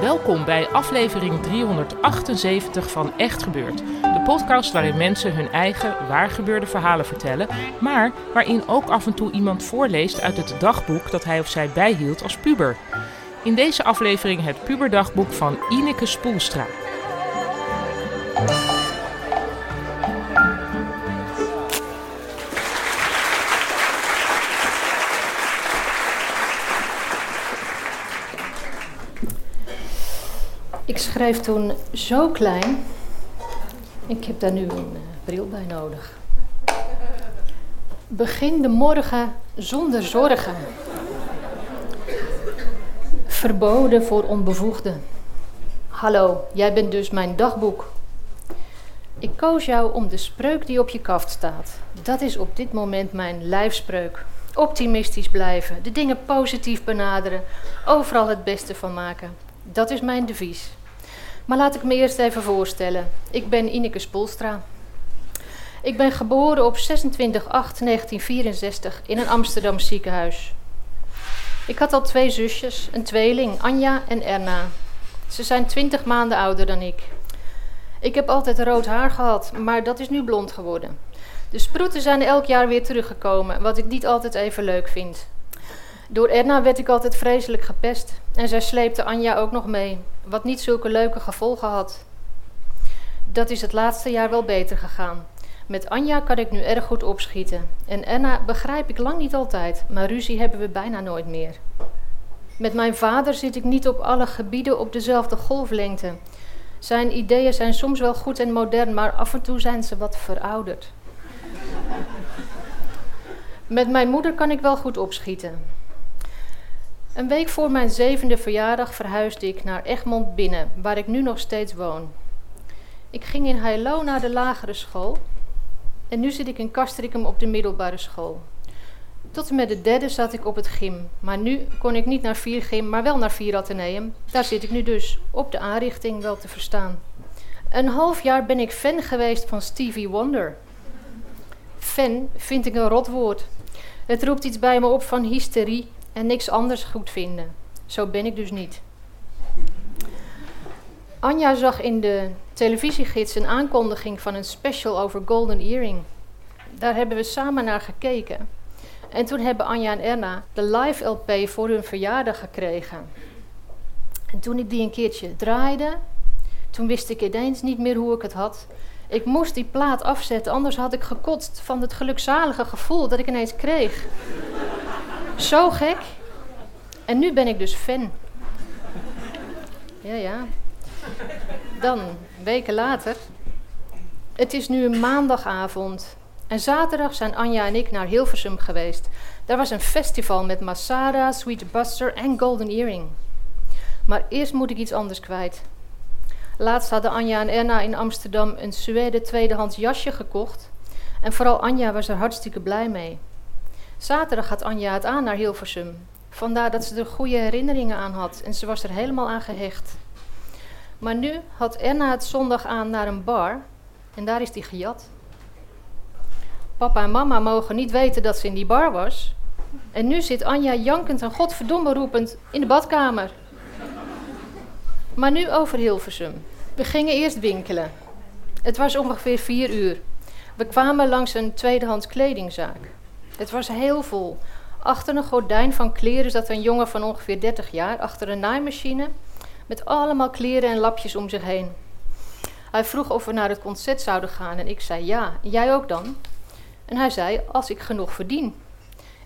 Welkom bij aflevering 378 van Echt Gebeurd. De podcast waarin mensen hun eigen waargebeurde verhalen vertellen, maar waarin ook af en toe iemand voorleest uit het dagboek dat hij of zij bijhield als puber. In deze aflevering het puberdagboek van Ineke Spoelstra. Ik schreef toen zo klein. Ik heb daar nu een uh, bril bij nodig. Begin de morgen zonder zorgen. Verboden voor onbevoegden. Hallo, jij bent dus mijn dagboek. Ik koos jou om de spreuk die op je kaft staat. Dat is op dit moment mijn lijfspreuk. Optimistisch blijven, de dingen positief benaderen, overal het beste van maken. Dat is mijn devies. Maar laat ik me eerst even voorstellen. Ik ben Ineke Spolstra. Ik ben geboren op 26-8-1964 in een Amsterdam ziekenhuis. Ik had al twee zusjes, een tweeling, Anja en Erna. Ze zijn 20 maanden ouder dan ik. Ik heb altijd rood haar gehad, maar dat is nu blond geworden. De sproeten zijn elk jaar weer teruggekomen, wat ik niet altijd even leuk vind. Door Erna werd ik altijd vreselijk gepest en zij sleepte Anja ook nog mee, wat niet zulke leuke gevolgen had. Dat is het laatste jaar wel beter gegaan. Met Anja kan ik nu erg goed opschieten. En Erna begrijp ik lang niet altijd, maar ruzie hebben we bijna nooit meer. Met mijn vader zit ik niet op alle gebieden op dezelfde golflengte. Zijn ideeën zijn soms wel goed en modern, maar af en toe zijn ze wat verouderd. Met mijn moeder kan ik wel goed opschieten. Een week voor mijn zevende verjaardag verhuisde ik naar Egmond binnen, waar ik nu nog steeds woon. Ik ging in Heilo naar de lagere school en nu zit ik in Castricum op de middelbare school. Tot en met de derde zat ik op het gym, maar nu kon ik niet naar vier gym, maar wel naar vier ateneum. Daar zit ik nu dus, op de aanrichting wel te verstaan. Een half jaar ben ik fan geweest van Stevie Wonder. Fan vind ik een rot woord. Het roept iets bij me op van hysterie en niks anders goed vinden. Zo ben ik dus niet. Anja zag in de televisiegids een aankondiging van een special over Golden Earring. Daar hebben we samen naar gekeken. En toen hebben Anja en Erna de live LP voor hun verjaardag gekregen. En toen ik die een keertje draaide, toen wist ik ineens niet meer hoe ik het had. Ik moest die plaat afzetten, anders had ik gekotst van het gelukzalige gevoel dat ik ineens kreeg. Zo gek. En nu ben ik dus fan. Ja, ja. Dan, weken later. Het is nu een maandagavond. En zaterdag zijn Anja en ik naar Hilversum geweest. Daar was een festival met Masada, Sweet Buster en Golden Earring. Maar eerst moet ik iets anders kwijt. Laatst hadden Anja en Erna in Amsterdam een Suède tweedehands jasje gekocht. En vooral Anja was er hartstikke blij mee. Zaterdag gaat Anja het aan naar Hilversum. Vandaar dat ze er goede herinneringen aan had en ze was er helemaal aan gehecht. Maar nu had Erna het zondag aan naar een bar en daar is die gejat. Papa en mama mogen niet weten dat ze in die bar was. En nu zit Anja jankend en godverdomme roepend in de badkamer. Maar nu over Hilversum. We gingen eerst winkelen. Het was ongeveer vier uur. We kwamen langs een tweedehands kledingzaak. Het was heel vol. Achter een gordijn van kleren zat een jongen van ongeveer 30 jaar, achter een naaimachine, met allemaal kleren en lapjes om zich heen. Hij vroeg of we naar het concert zouden gaan en ik zei ja. Jij ook dan? En hij zei, als ik genoeg verdien.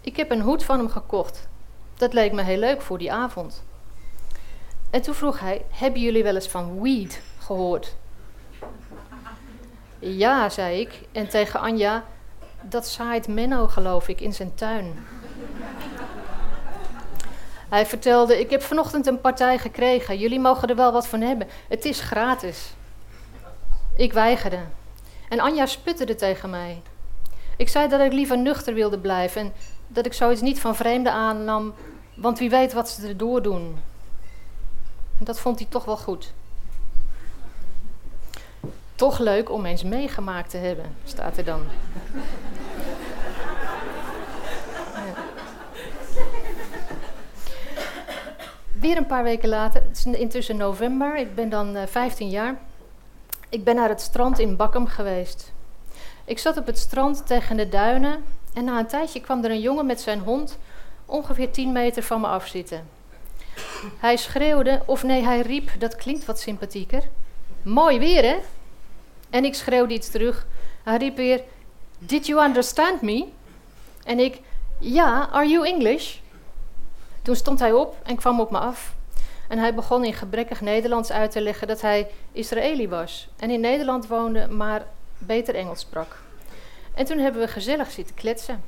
Ik heb een hoed van hem gekocht. Dat leek me heel leuk voor die avond. En toen vroeg hij, hebben jullie wel eens van weed gehoord. Ja, zei ik. En tegen Anja, dat zaait Menno, geloof ik, in zijn tuin. Hij vertelde: Ik heb vanochtend een partij gekregen. Jullie mogen er wel wat van hebben. Het is gratis. Ik weigerde. En Anja sputterde tegen mij. Ik zei dat ik liever nuchter wilde blijven en dat ik zoiets niet van vreemden aannam, want wie weet wat ze erdoor doen. En dat vond hij toch wel goed. Toch leuk om eens meegemaakt te hebben, staat er dan. Weer een paar weken later, het is intussen november, ik ben dan uh, eh, 15 jaar. Ik ben naar het strand in Bakkum geweest. Ik zat op het strand tegen de duinen en na een tijdje kwam er een jongen met zijn hond ongeveer 10 meter van me af zitten. Hij schreeuwde, of nee, hij riep, dat klinkt wat sympathieker. Mooi weer, hè? En ik schreeuwde iets terug. Hij riep weer, Did you understand me? En ik, ja, are you English? Toen stond hij op en kwam op me af. En hij begon in gebrekkig Nederlands uit te leggen dat hij Israëli was. En in Nederland woonde, maar beter Engels sprak. En toen hebben we gezellig zitten kletsen.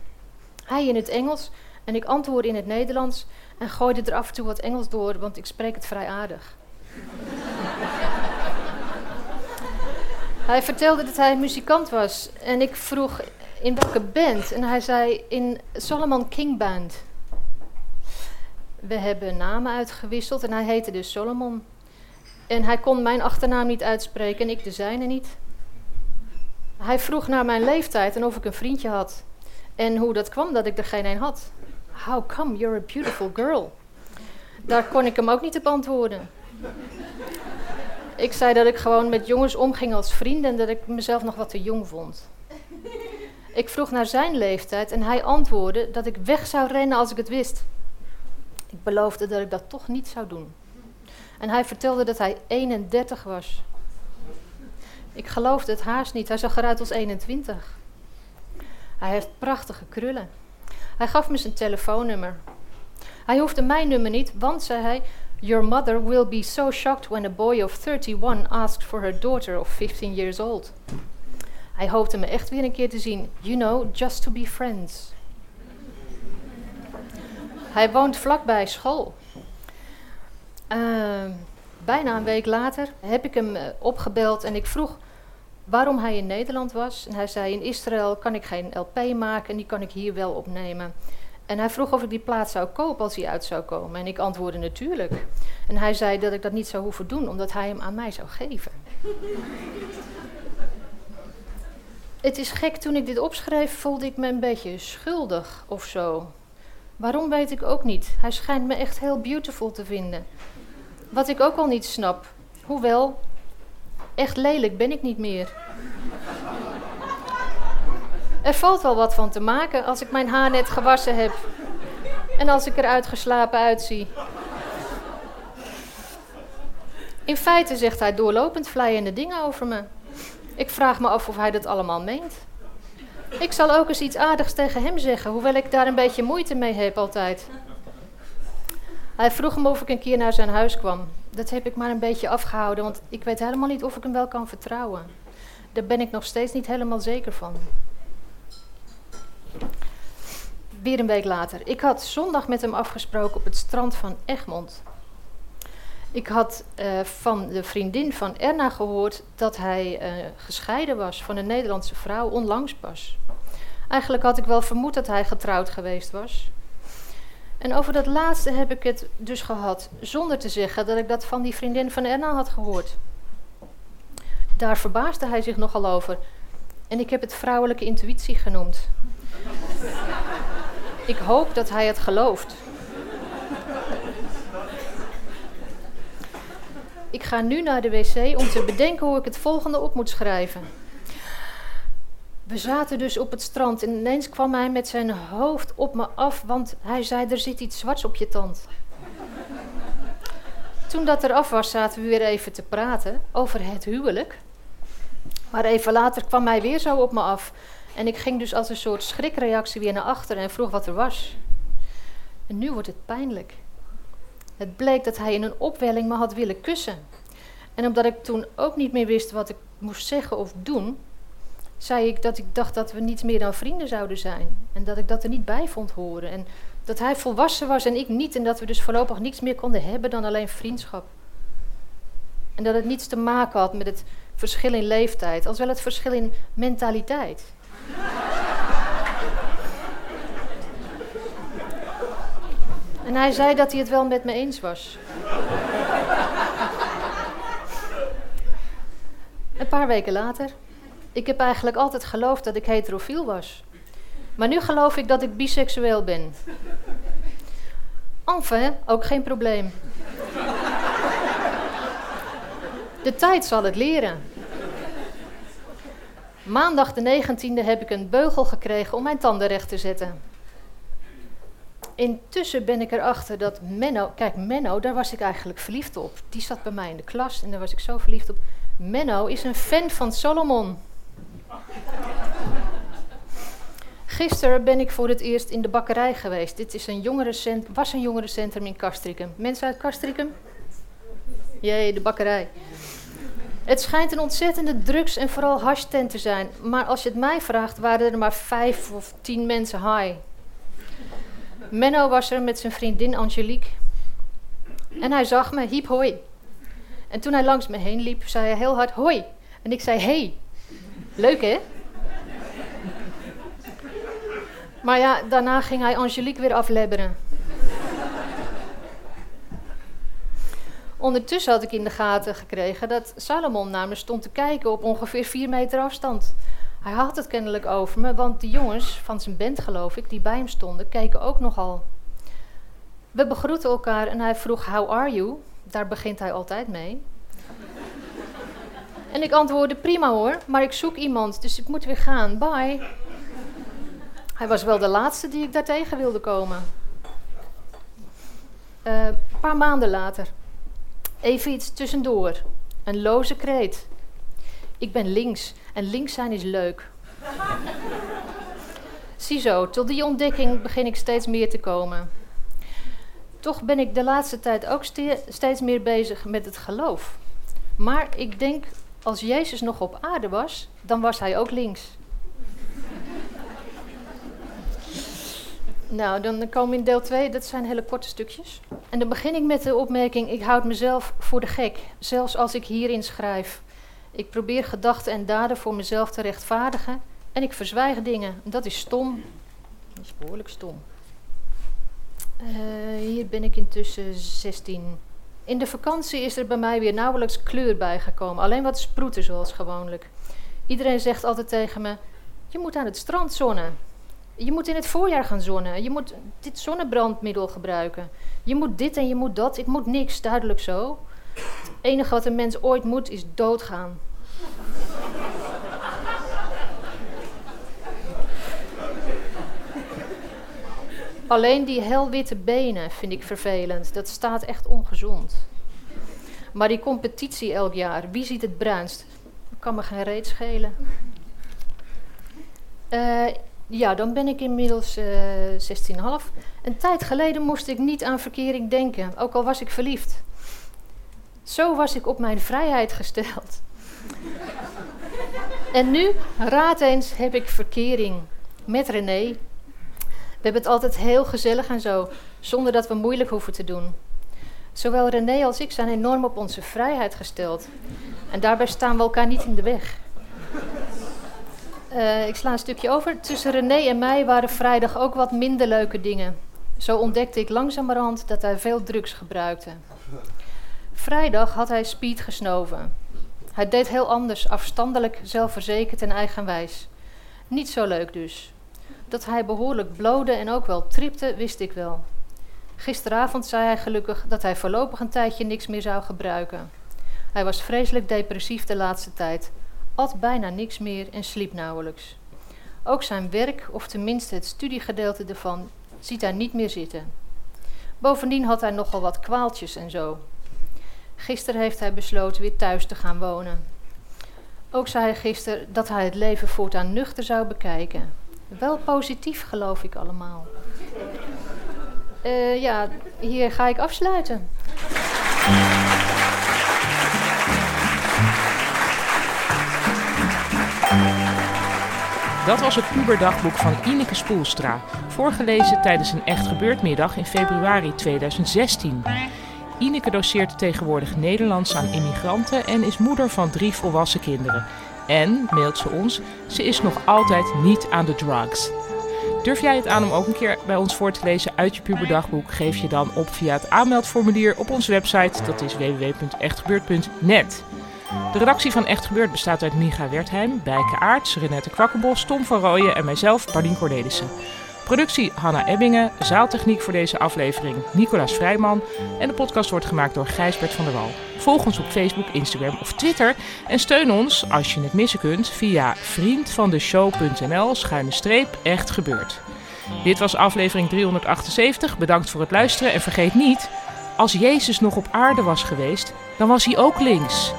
Hij in het Engels en ik antwoordde in het Nederlands en gooide er af en toe wat Engels door, want ik spreek het vrij aardig. hij vertelde dat hij muzikant was en ik vroeg in welke band en hij zei in Solomon King Band. We hebben namen uitgewisseld en hij heette dus Solomon. En hij kon mijn achternaam niet uitspreken en ik de zijne niet. Hij vroeg naar mijn leeftijd en of ik een vriendje had. En hoe dat kwam dat ik er geen een had. How come you're a beautiful girl? Daar kon ik hem ook niet op antwoorden. Ik zei dat ik gewoon met jongens omging als vriend en dat ik mezelf nog wat te jong vond. Ik vroeg naar zijn leeftijd en hij antwoordde dat ik weg zou rennen als ik het wist. Ik beloofde dat ik dat toch niet zou doen. En hij vertelde dat hij 31 was. Ik geloofde het haast niet. Hij zag eruit als 21. Hij heeft prachtige krullen. Hij gaf me zijn telefoonnummer. Hij hoefde mijn nummer niet, want, zei hij, Your mother will be so shocked when a boy of 31 asks for her daughter of 15 years old. Hij hoopte me echt weer een keer te zien. You know, just to be friends. Hij woont vlakbij school. Uh, bijna een week later heb ik hem uh, opgebeld en ik vroeg waarom hij in Nederland was. En hij zei: In Israël kan ik geen LP maken en die kan ik hier wel opnemen. En hij vroeg of ik die plaat zou kopen als hij uit zou komen. En ik antwoordde natuurlijk. En hij zei dat ik dat niet zou hoeven doen, omdat hij hem aan mij zou geven. Het is gek, toen ik dit opschreef, voelde ik me een beetje schuldig of zo. Waarom weet ik ook niet. Hij schijnt me echt heel beautiful te vinden. Wat ik ook al niet snap. Hoewel, echt lelijk ben ik niet meer. Er valt wel wat van te maken als ik mijn haar net gewassen heb. En als ik er uitgeslapen uitzie. In feite zegt hij doorlopend vleiende dingen over me. Ik vraag me af of hij dat allemaal meent. Ik zal ook eens iets aardigs tegen hem zeggen, hoewel ik daar een beetje moeite mee heb altijd. Hij vroeg me of ik een keer naar zijn huis kwam. Dat heb ik maar een beetje afgehouden, want ik weet helemaal niet of ik hem wel kan vertrouwen. Daar ben ik nog steeds niet helemaal zeker van. Weer een week later. Ik had zondag met hem afgesproken op het strand van Egmond. Ik had uh, van de vriendin van Erna gehoord dat hij uh, gescheiden was van een Nederlandse vrouw, onlangs pas. Eigenlijk had ik wel vermoed dat hij getrouwd geweest was. En over dat laatste heb ik het dus gehad, zonder te zeggen dat ik dat van die vriendin van Erna had gehoord. Daar verbaasde hij zich nogal over. En ik heb het vrouwelijke intuïtie genoemd. ik hoop dat hij het gelooft. Ik ga nu naar de wc om te bedenken hoe ik het volgende op moet schrijven. We zaten dus op het strand en ineens kwam hij met zijn hoofd op me af, want hij zei: Er zit iets zwarts op je tand. Toen dat er af was, zaten we weer even te praten over het huwelijk. Maar even later kwam hij weer zo op me af. En ik ging dus als een soort schrikreactie weer naar achter en vroeg wat er was. En nu wordt het pijnlijk. Het bleek dat hij in een opwelling me had willen kussen. En omdat ik toen ook niet meer wist wat ik moest zeggen of doen, zei ik dat ik dacht dat we niets meer dan vrienden zouden zijn. En dat ik dat er niet bij vond horen. En dat hij volwassen was en ik niet. En dat we dus voorlopig niets meer konden hebben dan alleen vriendschap. En dat het niets te maken had met het verschil in leeftijd, als wel het verschil in mentaliteit. en hij zei dat hij het wel met me eens was. Een paar weken later. Ik heb eigenlijk altijd geloofd dat ik heterofiel was. Maar nu geloof ik dat ik biseksueel ben. Enfin, ook geen probleem. De tijd zal het leren. Maandag de 19e heb ik een beugel gekregen om mijn tanden recht te zetten. Intussen ben ik erachter dat Menno, kijk Menno, daar was ik eigenlijk verliefd op. Die zat bij mij in de klas en daar was ik zo verliefd op. Menno is een fan van Solomon. Gisteren ben ik voor het eerst in de bakkerij geweest. Dit is een was een jongerencentrum in Castricum. Mensen uit Castricum? Jee, de bakkerij. Het schijnt een ontzettende drugs- en vooral hashtent te zijn. Maar als je het mij vraagt, waren er maar vijf of tien mensen high. Menno was er met zijn vriendin Angelique. En hij zag me, hiep hoi. En toen hij langs me heen liep, zei hij heel hard hoi. En ik zei hey. Leuk hè? Maar ja, daarna ging hij Angelique weer aflebberen. Ondertussen had ik in de gaten gekregen dat Salomon naar me stond te kijken op ongeveer vier meter afstand. Hij had het kennelijk over me, want de jongens van zijn band, geloof ik, die bij hem stonden, keken ook nogal. We begroeten elkaar en hij vroeg: How are you? Daar begint hij altijd mee. En ik antwoordde: Prima hoor, maar ik zoek iemand, dus ik moet weer gaan. Bye. Hij was wel de laatste die ik daartegen wilde komen. Uh, een paar maanden later. Even iets tussendoor. Een loze kreet. Ik ben links en links zijn is leuk. Ziezo, tot die ontdekking begin ik steeds meer te komen. Toch ben ik de laatste tijd ook steeds meer bezig met het geloof. Maar ik denk, als Jezus nog op aarde was, dan was hij ook links. Nou, dan komen we in deel 2, dat zijn hele korte stukjes. En dan begin ik met de opmerking: ik houd mezelf voor de gek, zelfs als ik hierin schrijf. Ik probeer gedachten en daden voor mezelf te rechtvaardigen en ik verzwijg dingen. Dat is stom. Dat is behoorlijk stom. Uh, hier ben ik intussen 16. In de vakantie is er bij mij weer nauwelijks kleur bijgekomen, alleen wat sproeten zoals gewoonlijk. Iedereen zegt altijd tegen me: Je moet aan het strand zonnen. Je moet in het voorjaar gaan zonnen. Je moet dit zonnebrandmiddel gebruiken. Je moet dit en je moet dat. Ik moet niks, duidelijk zo. Het enige wat een mens ooit moet is doodgaan. Alleen die helwitte benen vind ik vervelend. Dat staat echt ongezond. Maar die competitie elk jaar, wie ziet het bruinst? Kan me geen reet schelen. Uh, ja, dan ben ik inmiddels uh, eh, 16,5. Een tijd geleden moest ik niet aan verkering denken, ook al was ik verliefd. Zo was ik op mijn vrijheid gesteld. en nu, raad eens, heb ik verkering met René. We hebben het altijd heel gezellig en zo, zonder dat we moeilijk hoeven te doen. Zowel René als ik zijn enorm op onze vrijheid gesteld. En daarbij staan we elkaar niet in de weg. Uh, ik sla een stukje over. Tussen René en mij waren vrijdag ook wat minder leuke dingen. Zo ontdekte ik langzamerhand dat hij veel drugs gebruikte. Vrijdag had hij speed gesnoven. Hij deed heel anders, afstandelijk, zelfverzekerd en eigenwijs. Niet zo leuk dus. Dat hij behoorlijk blode en ook wel tripte, wist ik wel. Gisteravond zei hij gelukkig dat hij voorlopig een tijdje niks meer zou gebruiken. Hij was vreselijk depressief de laatste tijd at bijna niks meer en sliep nauwelijks. Ook zijn werk, of tenminste het studiegedeelte ervan, ziet hij niet meer zitten. Bovendien had hij nogal wat kwaaltjes en zo. Gisteren heeft hij besloten weer thuis te gaan wonen. Ook zei hij gisteren dat hij het leven voortaan nuchter zou bekijken. Wel positief, geloof ik allemaal. Eh, ja, hier ga ik afsluiten. Dat was het puberdagboek van Ineke Spoelstra, voorgelezen tijdens een Echt Gebeurd in februari 2016. Ineke doseert tegenwoordig Nederlands aan immigranten en is moeder van drie volwassen kinderen. En, mailt ze ons, ze is nog altijd niet aan de drugs. Durf jij het aan om ook een keer bij ons voor te lezen uit je puberdagboek? Geef je dan op via het aanmeldformulier op onze website, dat is www.echtgebeurd.net. De redactie van Echt Gebeurd bestaat uit Micha Wertheim, Bijke Aarts, Renette Kwakkenbos, Tom van Rooyen en mijzelf, Paulien Cornelissen. Productie Hanna Ebbingen, zaaltechniek voor deze aflevering Nicolaas Vrijman en de podcast wordt gemaakt door Gijsbert van der Wal. Volg ons op Facebook, Instagram of Twitter en steun ons, als je het missen kunt, via vriendvandeshow.nl schuine streep echt. Dit was aflevering 378, bedankt voor het luisteren en vergeet niet, als Jezus nog op aarde was geweest, dan was hij ook links.